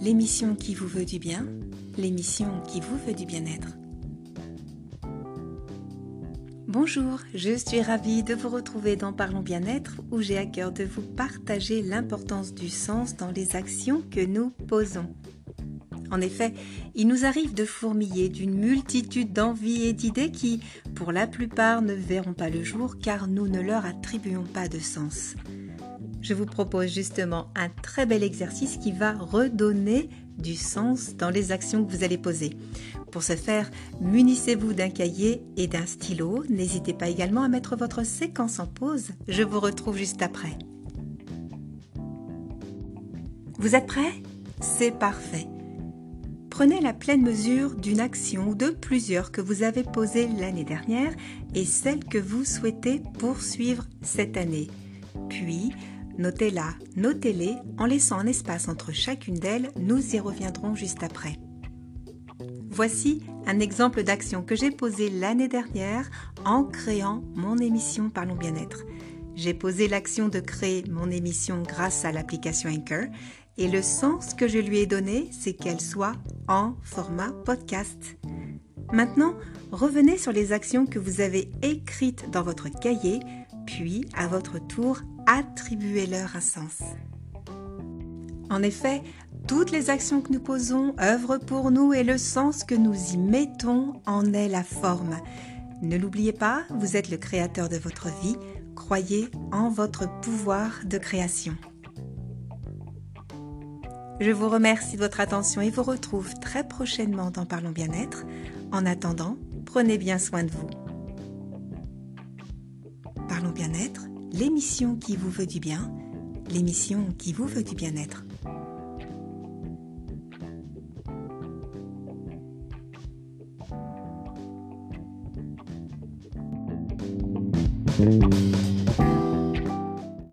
l'émission qui vous veut du bien, l'émission qui vous veut du bien-être. Bonjour, je suis ravie de vous retrouver dans Parlons Bien-être où j'ai à cœur de vous partager l'importance du sens dans les actions que nous posons. En effet, il nous arrive de fourmiller d'une multitude d'envies et d'idées qui, pour la plupart, ne verront pas le jour car nous ne leur attribuons pas de sens. Je vous propose justement un très bel exercice qui va redonner du sens dans les actions que vous allez poser. Pour ce faire, munissez-vous d'un cahier et d'un stylo. N'hésitez pas également à mettre votre séquence en pause. Je vous retrouve juste après. Vous êtes prêts? C'est parfait. Prenez la pleine mesure d'une action ou de plusieurs que vous avez posées l'année dernière et celle que vous souhaitez poursuivre cette année. Puis, notez-la, notez-les en laissant un espace entre chacune d'elles, nous y reviendrons juste après. Voici un exemple d'action que j'ai posée l'année dernière en créant mon émission Parlons bien-être. J'ai posé l'action de créer mon émission grâce à l'application Anchor et le sens que je lui ai donné, c'est qu'elle soit en format podcast. Maintenant, revenez sur les actions que vous avez écrites dans votre cahier, puis à votre tour, attribuez-leur un sens. En effet, toutes les actions que nous posons œuvrent pour nous et le sens que nous y mettons en est la forme. Ne l'oubliez pas, vous êtes le créateur de votre vie, croyez en votre pouvoir de création. Je vous remercie de votre attention et vous retrouve très prochainement dans Parlons Bien-être. En attendant, prenez bien soin de vous. L'émission qui vous veut du bien, l'émission qui vous veut du bien-être.